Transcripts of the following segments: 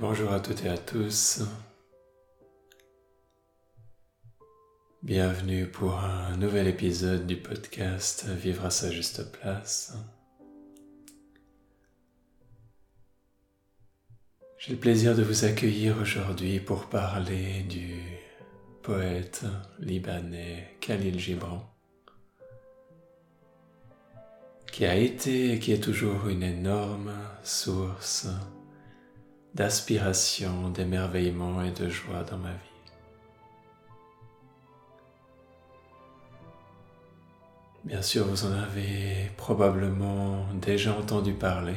bonjour à toutes et à tous. Bienvenue pour un nouvel épisode du podcast Vivre à sa juste place. J'ai le plaisir de vous accueillir aujourd'hui pour parler du poète libanais Khalil Gibran, qui a été et qui est toujours une énorme source d'aspiration, d'émerveillement et de joie dans ma vie. Bien sûr, vous en avez probablement déjà entendu parler.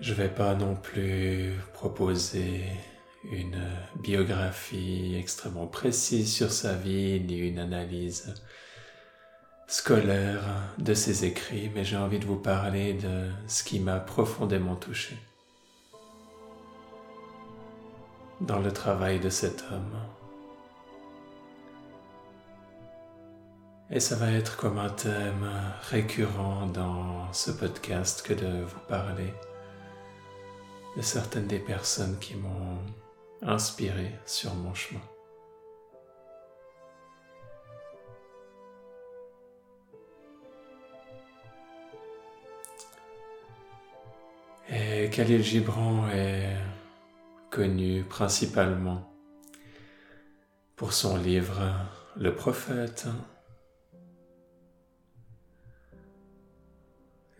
Je ne vais pas non plus proposer une biographie extrêmement précise sur sa vie, ni une analyse scolaire de ses écrits, mais j'ai envie de vous parler de ce qui m'a profondément touché dans le travail de cet homme. Et ça va être comme un thème récurrent dans ce podcast que de vous parler de certaines des personnes qui m'ont inspiré sur mon chemin. Et Khalil Gibran est connu principalement pour son livre Le prophète,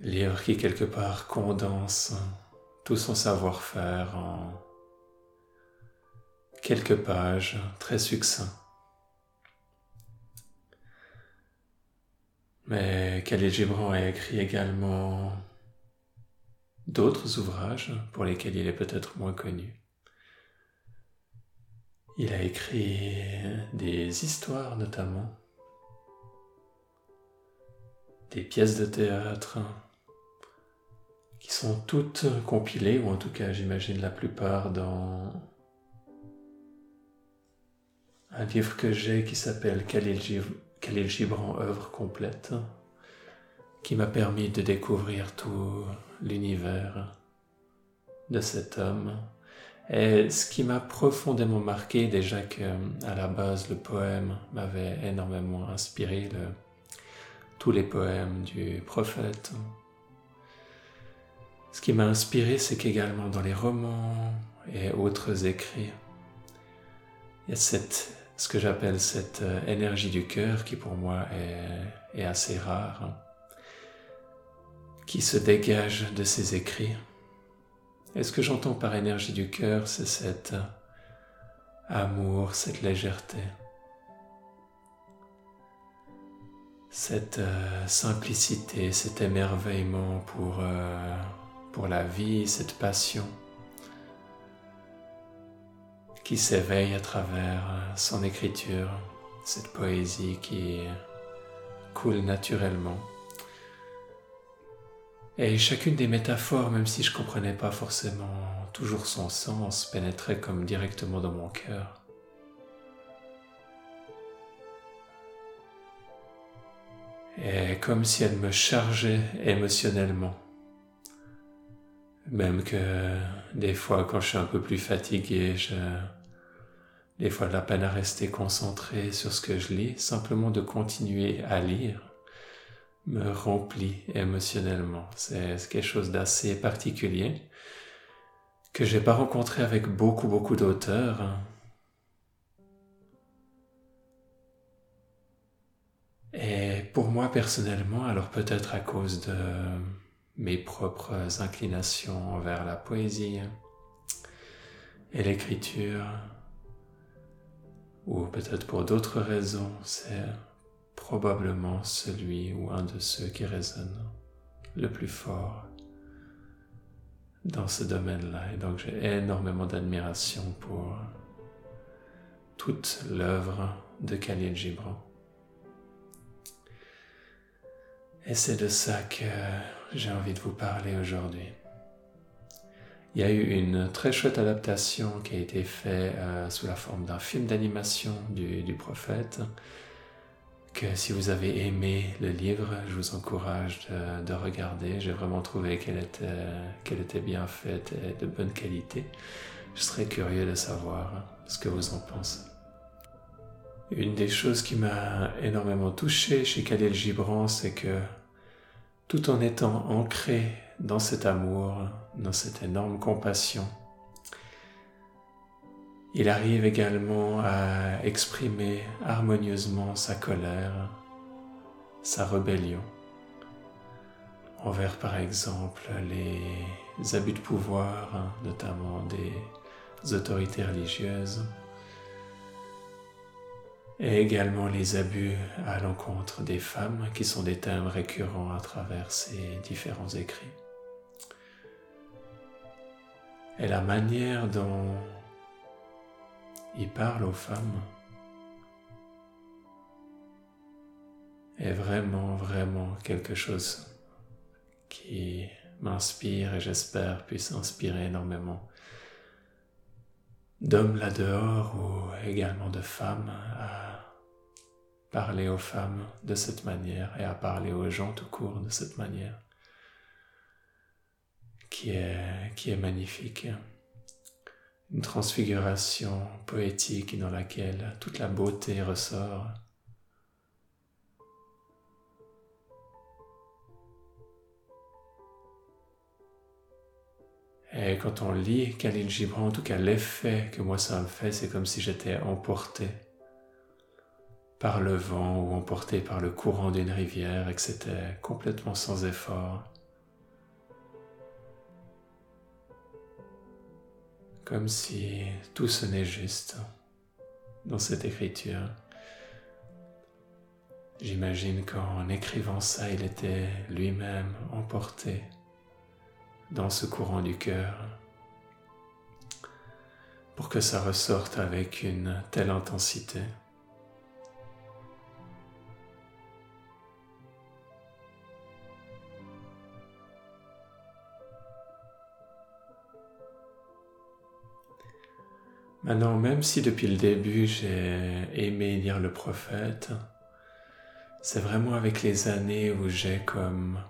livre qui quelque part condense tout son savoir-faire en quelques pages très succincts. Mais Khalil Gibran a écrit également d'autres ouvrages pour lesquels il est peut-être moins connu. Il a écrit des histoires notamment, des pièces de théâtre qui sont toutes compilées, ou en tout cas j'imagine la plupart dans un livre que j'ai qui s'appelle Khalil Gibran œuvre complète qui m'a permis de découvrir tout l'univers de cet homme. Et ce qui m'a profondément marqué, déjà que à la base le poème m'avait énormément inspiré, tous les poèmes du prophète. Ce qui m'a inspiré, c'est qu'également dans les romans et autres écrits, il y a cette, ce que j'appelle cette euh, énergie du cœur qui pour moi est, est assez rare qui se dégage de ses écrits. Et ce que j'entends par énergie du cœur, c'est cet amour, cette légèreté, cette euh, simplicité, cet émerveillement pour, euh, pour la vie, cette passion qui s'éveille à travers euh, son écriture, cette poésie qui coule naturellement. Et chacune des métaphores, même si je comprenais pas forcément toujours son sens, pénétrait comme directement dans mon cœur. Et comme si elle me chargeait émotionnellement. Même que des fois, quand je suis un peu plus fatigué, je, des fois, de la peine à rester concentré sur ce que je lis, simplement de continuer à lire me remplit émotionnellement. C'est quelque chose d'assez particulier que j'ai pas rencontré avec beaucoup beaucoup d'auteurs. Et pour moi personnellement, alors peut-être à cause de mes propres inclinations vers la poésie et l'écriture, ou peut-être pour d'autres raisons, c'est probablement celui ou un de ceux qui résonne le plus fort dans ce domaine-là. Et donc j'ai énormément d'admiration pour toute l'œuvre de Khalil Gibran. Et c'est de ça que j'ai envie de vous parler aujourd'hui. Il y a eu une très chouette adaptation qui a été faite euh, sous la forme d'un film d'animation du, du prophète que si vous avez aimé le livre, je vous encourage de, regarder. J'ai vraiment trouvé qu'elle était, était bien faite et de bonne qualité. Je serais curieux de savoir ce que vous en pensez. Une des choses qui m'a énormément touché chez Khalil Gibran, c'est que tout en étant ancré dans cet amour, dans cette énorme compassion, il arrive également à exprimer harmonieusement sa colère, sa rébellion envers par exemple les abus de pouvoir, notamment des autorités religieuses, et également les abus à l'encontre des femmes qui sont des thèmes récurrents à travers ces différents écrits. Et la manière dont il parle aux femmes est vraiment, vraiment quelque chose qui m'inspire et j'espère puisse inspirer énormément d'hommes là-dehors ou également de femmes à parler aux femmes de cette manière et à parler aux gens tout court de cette manière qui est, qui est magnifique une transfiguration poétique dans laquelle toute la beauté ressort. Et quand on lit Khalil Gibran, en tout cas l'effet que moi ça me fait, c'est comme si j'étais emporté par le vent ou emporté par le courant d'une rivière et que c'était complètement sans effort. Comme si tout sonnait juste dans cette écriture. J'imagine qu'en écrivant ça, il était lui-même emporté dans ce courant du cœur pour que ça ressorte avec une telle intensité. Maintenant, même si depuis le début j'ai aimé lire le prophète, c'est vraiment avec les années où j'ai comme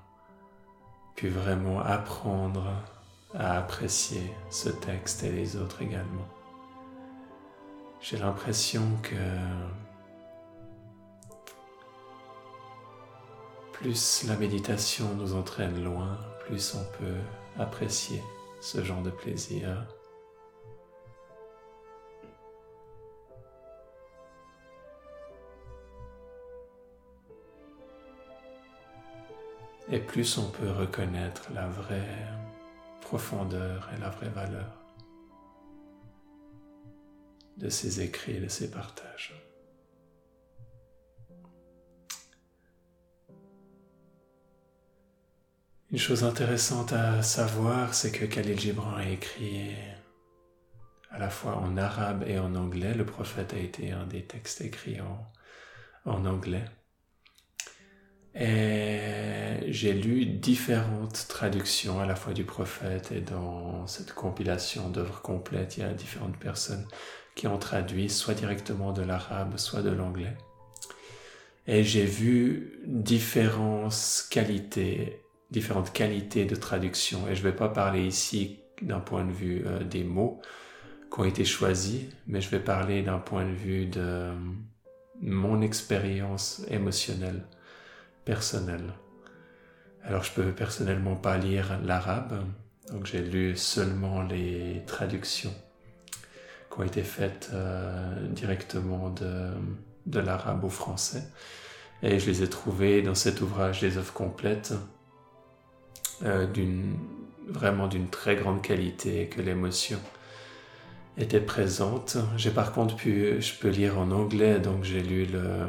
pu vraiment apprendre à apprécier ce texte et les autres également. J'ai l'impression que plus la méditation nous entraîne loin, plus on peut apprécier ce genre de plaisir. Et plus on peut reconnaître la vraie profondeur et la vraie valeur de ces écrits et de ces partages. Une chose intéressante à savoir, c'est que Khalil Gibran a écrit à la fois en arabe et en anglais. Le prophète a été un des textes écrits en, en anglais. Et j'ai lu différentes traductions à la fois du prophète et dans cette compilation d'œuvres complètes, il y a différentes personnes qui ont traduit soit directement de l'arabe, soit de l'anglais. Et j'ai vu différentes qualités, différentes qualités de traduction. Et je ne vais pas parler ici d'un point de vue euh, des mots qui ont été choisis, mais je vais parler d'un point de vue de mon expérience émotionnelle personnel. Alors je peux personnellement pas lire l'arabe, donc j'ai lu seulement les traductions qui ont été faites euh, directement de, l'arabe au français. Et je les ai trouvées dans cet ouvrage des œuvres complètes, euh, vraiment d'une très grande qualité, que l'émotion était présente. J'ai par contre pu, je peux lire en anglais, donc j'ai lu le,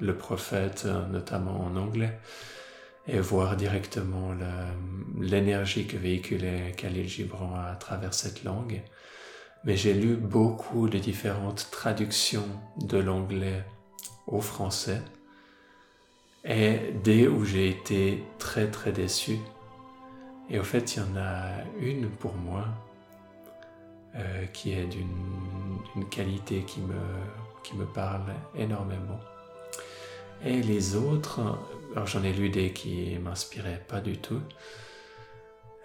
le prophète, notamment en anglais, et voir directement l'énergie que véhiculait Khalil Gibran à travers cette langue. Mais j'ai lu beaucoup de différentes traductions de l'anglais au français, et dès où j'ai été très très déçu. Et au fait, il y en a une pour moi euh, qui est d'une qualité qui me, qui me parle énormément. Et les autres, alors j'en ai lu des qui m'inspiraient pas du tout.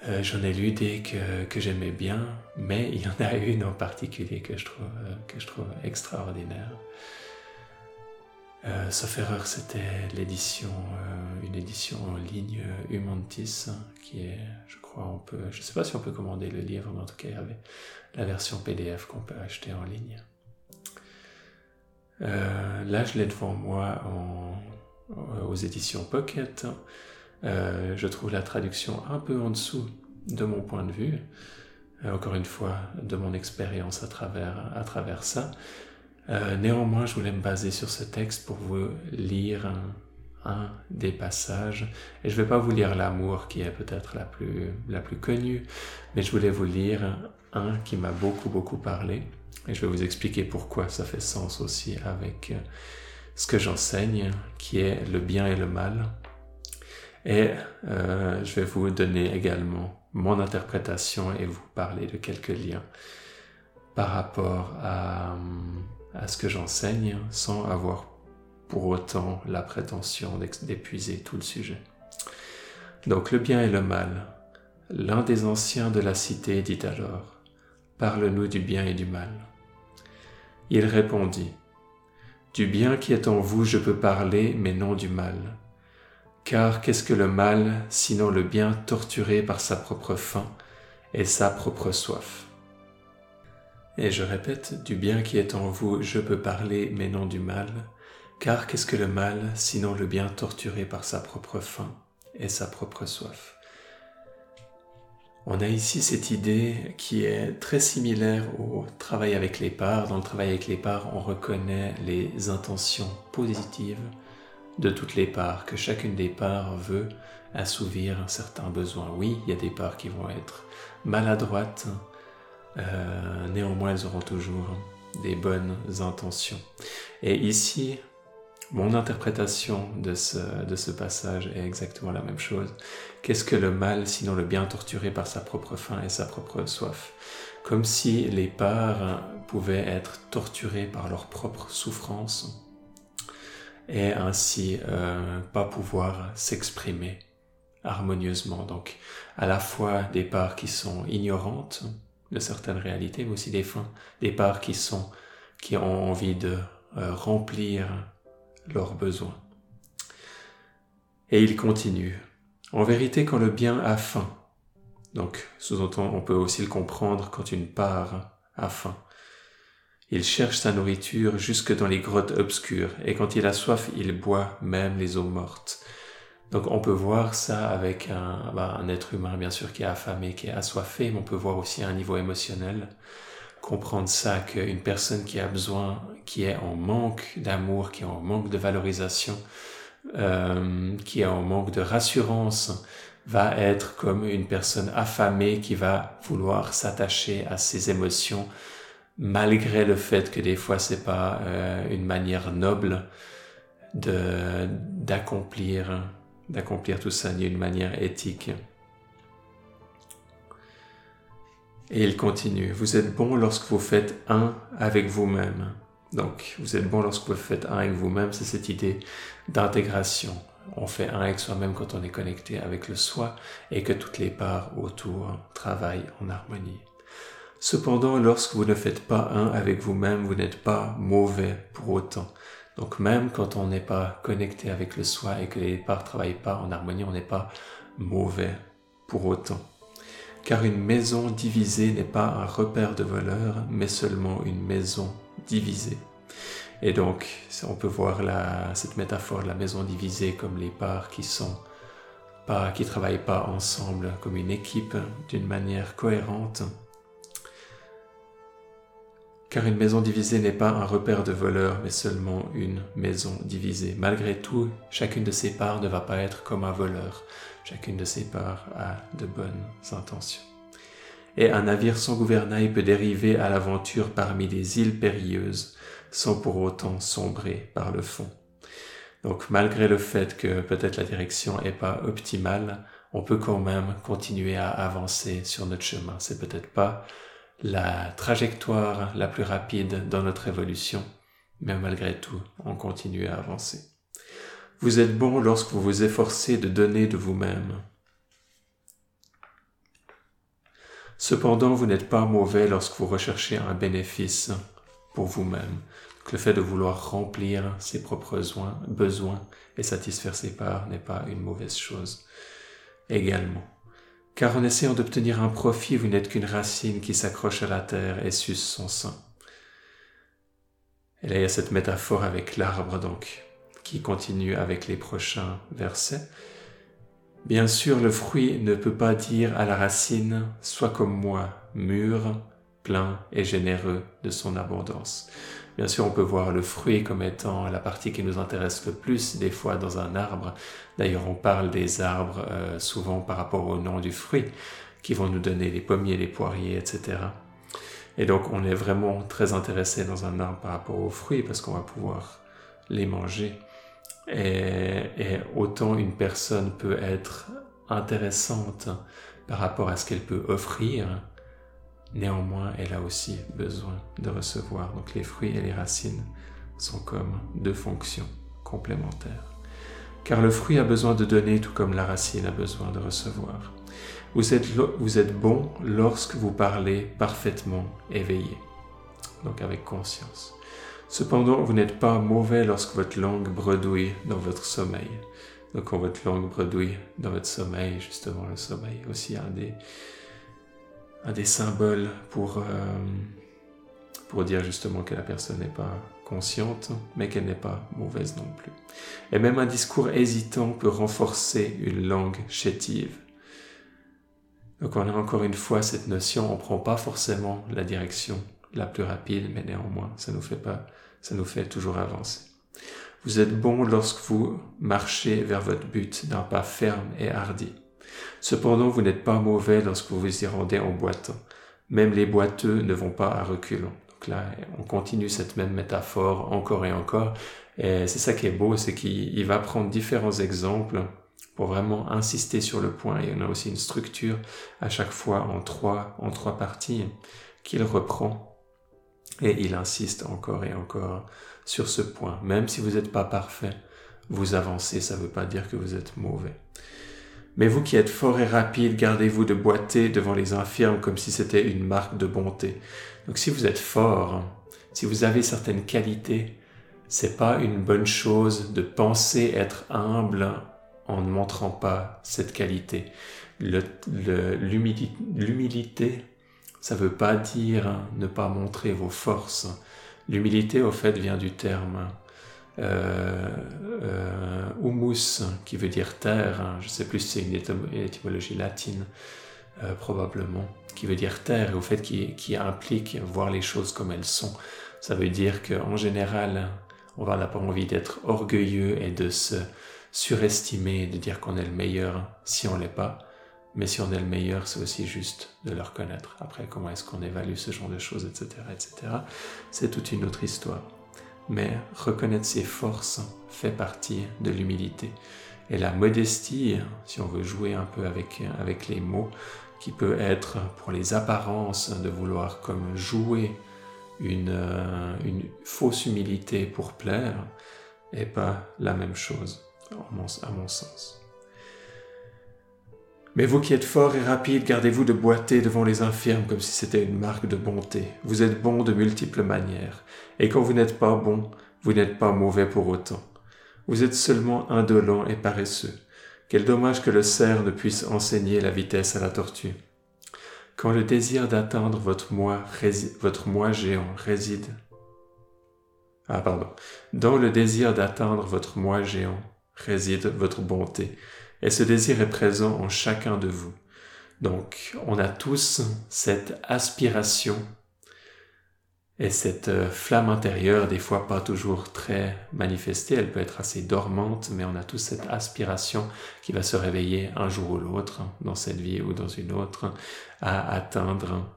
Euh, j'en ai lu des que, que j'aimais bien, mais il y en a une en particulier que je trouve, euh, que je trouve extraordinaire. Euh, sauf erreur, c'était l'édition, une édition en ligne Humantis, qui est, je crois, on peut, je sais pas si on peut commander le livre, mais en tout cas, il y avait la version PDF qu'on peut acheter en ligne. Là, je l'ai devant moi aux éditions Pocket. Euh, je trouve la traduction un peu en dessous de mon point de vue, euh, encore une fois, de mon expérience à travers, à travers ça. Euh, néanmoins, je voulais me baser sur ce texte pour vous lire des passages. Et je ne vais pas vous lire l'amour qui est peut-être la plus, la plus connue, mais je voulais vous lire un qui m'a beaucoup, beaucoup parlé. Et je vais vous expliquer pourquoi ça fait sens aussi avec ce que j'enseigne, qui est le bien et le mal. Et euh, je vais vous donner également mon interprétation et vous parler de quelques liens par rapport à, à ce que j'enseigne sans avoir pour autant la prétention d'épuiser tout le sujet. Donc le bien et le mal. L'un des anciens de la cité dit alors, Parle-nous du bien et du mal. Il répondit, Du bien qui est en vous je peux parler, mais non du mal car qu'est-ce que le mal, sinon le bien torturé par sa propre faim et sa propre soif? Et je répète, du bien qui est en vous, je peux parler, mais non du mal, car qu'est-ce que le mal, sinon le bien torturé par sa propre faim et sa propre soif? On a ici cette idée qui est très similaire au travail avec les parts. Dans le travail avec les parts, on reconnaît les intentions positives, de toutes les parts, que chacune des parts veut assouvir certains besoins. Oui, il y a des parts qui vont être maladroites, euh, néanmoins elles auront toujours des bonnes intentions. Et ici, mon interprétation de ce, passage est exactement la même chose. Qu'est-ce que le mal sinon le bien torturé par sa propre faim et sa propre soif? Comme si les parts pouvaient être torturées par leur propre souffrance et ainsi euh, pas pouvoir s'exprimer harmonieusement. Donc à la fois des parts qui sont ignorantes de certaines réalités, mais aussi des, fins, des parts qui sont qui ont envie de euh, remplir leurs besoins. Et il continue. En vérité, quand le bien a faim, donc sous-entend, on peut aussi le comprendre quand une part a faim. Il cherche sa nourriture jusque dans les grottes obscures, et quand il a soif, il boit même les eaux mortes. Donc on peut voir ça avec un, bah, être humain, bien sûr, qui est affamé, qui est assoiffé, mais on peut voir aussi un niveau émotionnel, comprendre ça, qu'une personne qui a besoin, qui est en manque d'amour, qui est en manque de valorisation, euh, qui est en manque de rassurance, va être comme une personne affamée qui va vouloir s'attacher à ses émotions, malgré le fait que des fois c'est pas euh, une manière noble de d'accomplir d'accomplir tout ça d'une manière éthique. Et il continue, vous êtes bon lorsque vous faites un avec vous-même. Donc, vous êtes bon lorsque vous faites un avec vous-même, c'est cette idée d'intégration. On fait un avec soi-même quand on est connecté avec le soi et que toutes les parts autour travaillent en harmonie. Cependant, lorsque vous ne faites pas un avec vous-même, vous, n'êtes pas mauvais pour autant. Donc même quand on n'est pas connecté avec le soi et que les parts ne travaillent pas en harmonie, on n'est pas mauvais pour autant. Car une maison divisée n'est pas un repère de voleurs, mais seulement une maison divisée. Et donc, on peut voir cette métaphore de la maison divisée comme les parts qui sont qui travaillent pas ensemble comme une équipe d'une manière cohérente, car une maison divisée n'est pas un repère de voleurs, mais seulement une maison divisée. Malgré tout, chacune de ses parts ne va pas être comme un voleur. Chacune de ses parts a de bonnes intentions. Et un navire sans gouvernail peut dériver à l'aventure parmi des îles périlleuses, sans pour autant sombrer par le fond. Donc malgré le fait que peut-être la direction est pas optimale, on peut quand même continuer à avancer sur notre chemin. C'est peut-être pas la trajectoire la plus rapide dans notre évolution, mais malgré tout, on continue à avancer. Vous êtes bon lorsque vous vous efforcez de donner de vous-même. Cependant, vous n'êtes pas mauvais lorsque vous recherchez un bénéfice pour vous-même. Le fait de vouloir remplir ses propres besoins et satisfaire ses parts n'est pas une mauvaise chose également. Car en essayant d'obtenir un profit, vous n'êtes qu'une racine qui s'accroche à la terre et suce son sein. Et là, il y a cette métaphore avec l'arbre, donc, qui continue avec les prochains versets. Bien sûr, le fruit ne peut pas dire à la racine, sois comme moi, mûr, plein et généreux de son abondance. Bien sûr, on peut voir le fruit comme étant la partie qui nous intéresse le plus des fois dans un arbre. D'ailleurs, on parle des arbres euh, souvent par rapport au nom du fruit, qui vont nous donner les pommiers, les poiriers, etc. Et donc, on est vraiment très intéressé dans un arbre par rapport aux fruits parce qu'on va pouvoir les manger. Et, autant une personne peut être intéressante par rapport à ce qu'elle peut offrir, néanmoins elle a aussi besoin de recevoir. Donc les fruits et les racines sont comme deux fonctions complémentaires. Car le fruit a besoin de donner tout comme la racine a besoin de recevoir. Vous êtes, bon lorsque vous parlez parfaitement éveillé, donc avec conscience. Cependant, vous n'êtes pas mauvais lorsque votre langue bredouille dans votre sommeil. Donc, quand votre langue bredouille dans votre sommeil, justement, le sommeil aussi un des, des symboles pour, euh, pour dire justement que la personne n'est pas consciente, mais qu'elle n'est pas mauvaise non plus. Et même un discours hésitant peut renforcer une langue chétive. Donc on a encore une fois cette notion, on ne prend pas forcément la direction la plus rapide, mais néanmoins, ça nous fait pas, ça nous fait toujours avancer. Vous êtes bon lorsque vous marchez vers votre but d'un pas ferme et hardi. Cependant, vous n'êtes pas mauvais lorsque vous vous y rendez en boitant. Même les boiteux ne vont pas à reculons. Donc là, on continue cette même métaphore encore et encore. Et c'est ça qui est beau, c'est qu'il va prendre différents exemples pour vraiment insister sur le point. Et on a aussi une structure à chaque fois en trois, en trois parties qu'il reprend et il insiste encore et encore sur ce point. Même si vous n'êtes pas parfait, vous avancez, ça ne veut pas dire que vous êtes mauvais. Mais vous qui êtes fort et rapide, gardez-vous de boiter devant les infirmes comme si c'était une marque de bonté. Donc si vous êtes fort, si vous avez certaines qualités, c'est pas une bonne chose de penser être humble en ne montrant pas cette qualité. L'humilité ça ne veut pas dire ne pas montrer vos forces. L'humilité, au fait, vient du terme euh, euh, humus, qui veut dire terre. Je ne sais plus si c'est une étymologie latine, euh, probablement, qui veut dire terre, et au fait, qui, implique voir les choses comme elles sont. Ça veut dire qu'en général, on n'a pas envie d'être orgueilleux et de se surestimer, de dire qu'on est le meilleur si on l'est pas. Mais si on est le meilleur, c'est aussi juste de le reconnaître. Après, comment est-ce qu'on évalue ce genre de choses, etc., etc., c'est toute une autre histoire. Mais reconnaître ses forces fait partie de l'humilité. Et la modestie, si on veut jouer un peu avec, avec les mots, qui peut être pour les apparences de vouloir comme jouer une, euh, une fausse humilité pour plaire, est pas la même chose, à mon sens. Mais vous qui êtes fort et rapide, gardez-vous de boiter devant les infirmes comme si c'était une marque de bonté. Vous êtes bon de multiples manières. Et quand vous n'êtes pas bon, vous n'êtes pas mauvais pour autant. Vous êtes seulement indolent et paresseux. Quel dommage que le cerf ne puisse enseigner la vitesse à la tortue. Quand le désir d'atteindre votre moi, votre moi géant réside. Ah, pardon. Dans le désir d'atteindre votre moi géant réside votre bonté et ce désir est présent en chacun de vous. Donc, on a tous cette aspiration et cette euh, flamme intérieure, des fois pas toujours très manifestée, elle peut être assez dormante, mais on a tous cette aspiration qui va se réveiller un jour ou l'autre, dans cette vie ou dans une autre, à atteindre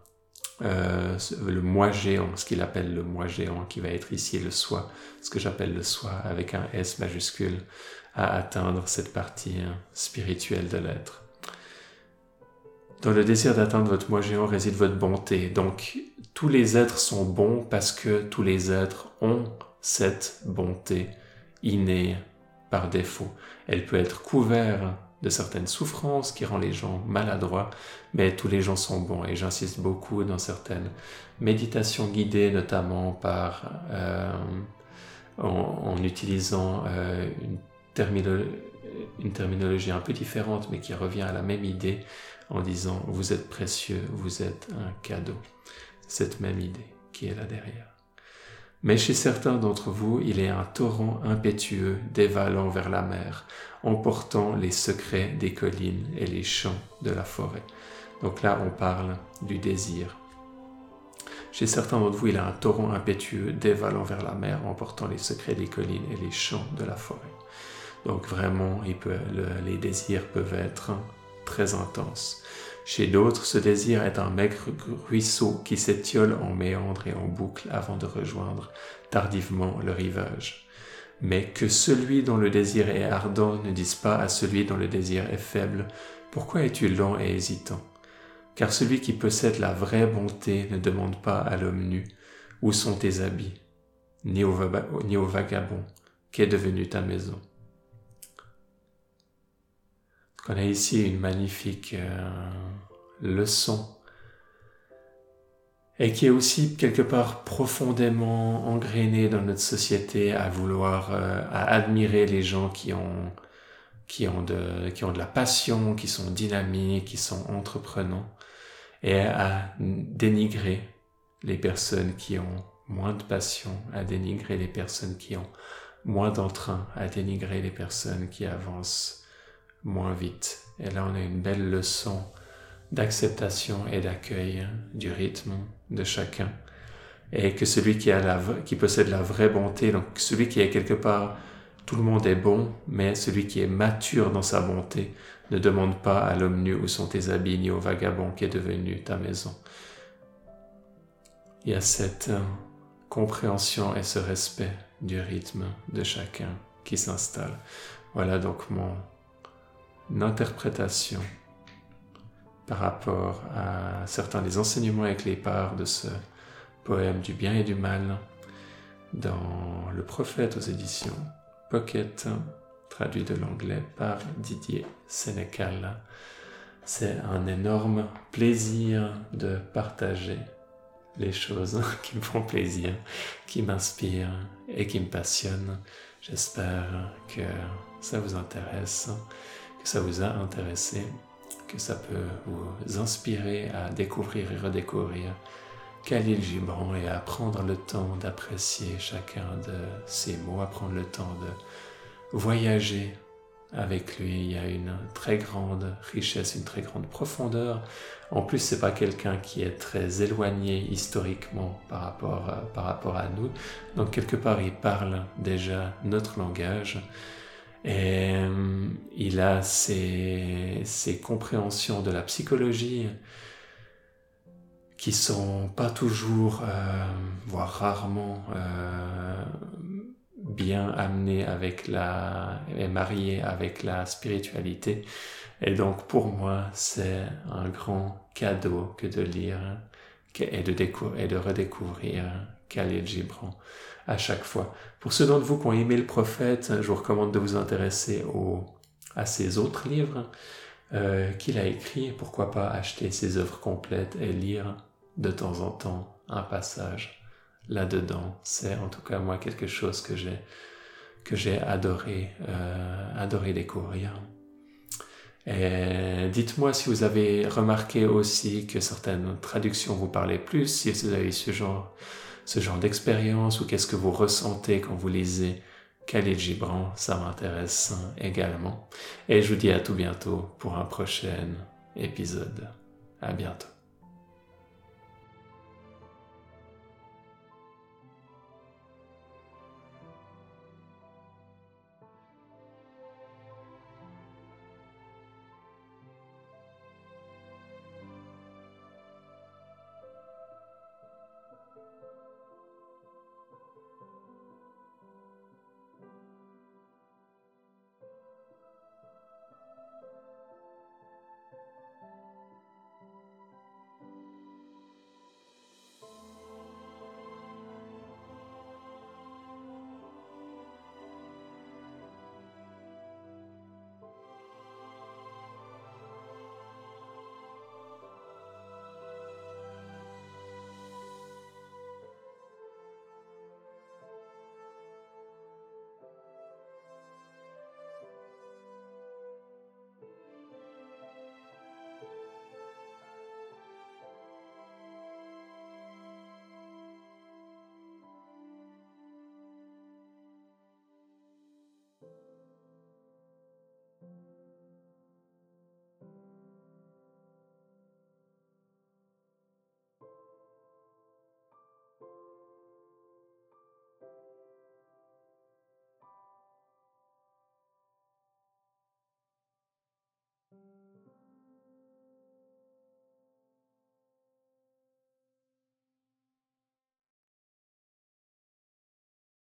euh, le moi géant, ce qu'il appelle le moi géant, qui va être ici le soi, ce que j'appelle le soi avec un S majuscule, à atteindre cette partie hein, spirituelle de l'être. Dans le désir d'atteindre votre moi géant réside votre bonté. Donc, tous les êtres sont bons parce que tous les êtres ont cette bonté innée par défaut. Elle peut être couverte de certaines souffrances qui rend les gens maladroits, mais tous les gens sont bons et j'insiste beaucoup dans certaines méditations guidées, notamment par euh, en, utilisant euh, une, une terminologie un peu différente, mais qui revient à la même idée en disant vous êtes précieux, vous êtes un cadeau. Cette même idée qui est là derrière. Mais chez certains d'entre vous, il est un torrent impétueux dévalant vers la mer, emportant les secrets des collines et les champs de la forêt. Donc là, on parle du désir. Chez certains d'entre vous, il a un torrent impétueux dévalant vers la mer, emportant les secrets des collines et les champs de la forêt. Donc vraiment, les désirs peuvent être très intenses. Chez d'autres, ce désir est un maigre ruisseau qui s'étiole en méandre et en boucle avant de rejoindre tardivement le rivage. Mais que celui dont le désir est ardent ne dise pas à celui dont le désir est faible, Pourquoi es-tu lent et hésitant? Car celui qui possède la vraie bonté ne demande pas à l'homme nu Où sont tes habits? Ni au, ni au vagabond qu'est devenu ta maison? On a ici une magnifique euh, leçon. Et qui est aussi quelque part profondément engrainée dans notre société à vouloir, euh, à admirer les gens qui ont, qui ont de, qui ont de la passion, qui sont dynamiques, qui sont entreprenants, et à dénigrer les personnes qui ont moins de passion, à dénigrer les personnes qui ont moins d'entrain, à dénigrer les personnes qui avancent moins vite. Et là, on a une belle leçon d'acceptation et d'accueil du rythme de chacun. Et que celui qui, a la, qui possède la vraie bonté, donc celui qui est quelque part, tout le monde est bon, mais celui qui est mature dans sa bonté ne demande pas à l'homme nu où sont tes habits, ni au vagabond qui est devenu ta maison. Il y a cette euh, compréhension et ce respect du rythme de chacun qui s'installe. Voilà donc mon interprétation par rapport à certains des enseignements avec les parts de ce poème du bien et du mal dans Le Prophète aux éditions Pocket, traduit de l'anglais par Didier Sénécal. C'est un énorme plaisir de partager les choses qui me font plaisir, qui m'inspirent et qui me passionnent. J'espère que ça vous intéresse, que ça vous a intéressé que ça peut vous inspirer à découvrir et redécouvrir Khalil Gibran et à prendre le temps d'apprécier chacun de ses mots, à prendre le temps de voyager avec lui. Il y a une très grande richesse, une très grande profondeur. En plus, c'est pas quelqu'un qui est très éloigné historiquement par rapport, par rapport à nous. Donc quelque part, il parle déjà notre langage. Et euh, il a ses, compréhensions de la psychologie qui sont pas toujours, euh, voire rarement, euh, bien amenées avec la, et mariées avec la spiritualité. Et donc pour moi, c'est un grand cadeau que de lire et de, et de redécouvrir Khalil Gibran à chaque fois. Pour ceux d'entre vous qui ont aimé le prophète, je vous recommande de vous intéresser à ses autres livres euh, qu'il a écrits. Pourquoi pas acheter ses œuvres complètes et lire de temps en temps un passage là-dedans. C'est en tout cas moi quelque chose que j'ai que j'ai adoré euh, adoré découvrir. Et dites-moi si vous avez remarqué aussi que certaines traductions vous parlaient plus, si vous avez ce genre ce genre d'expérience ou qu'est-ce que vous ressentez quand vous lisez Khalil Gibran, ça m'intéresse également. Et je vous dis à tout bientôt pour un prochain épisode. À bientôt.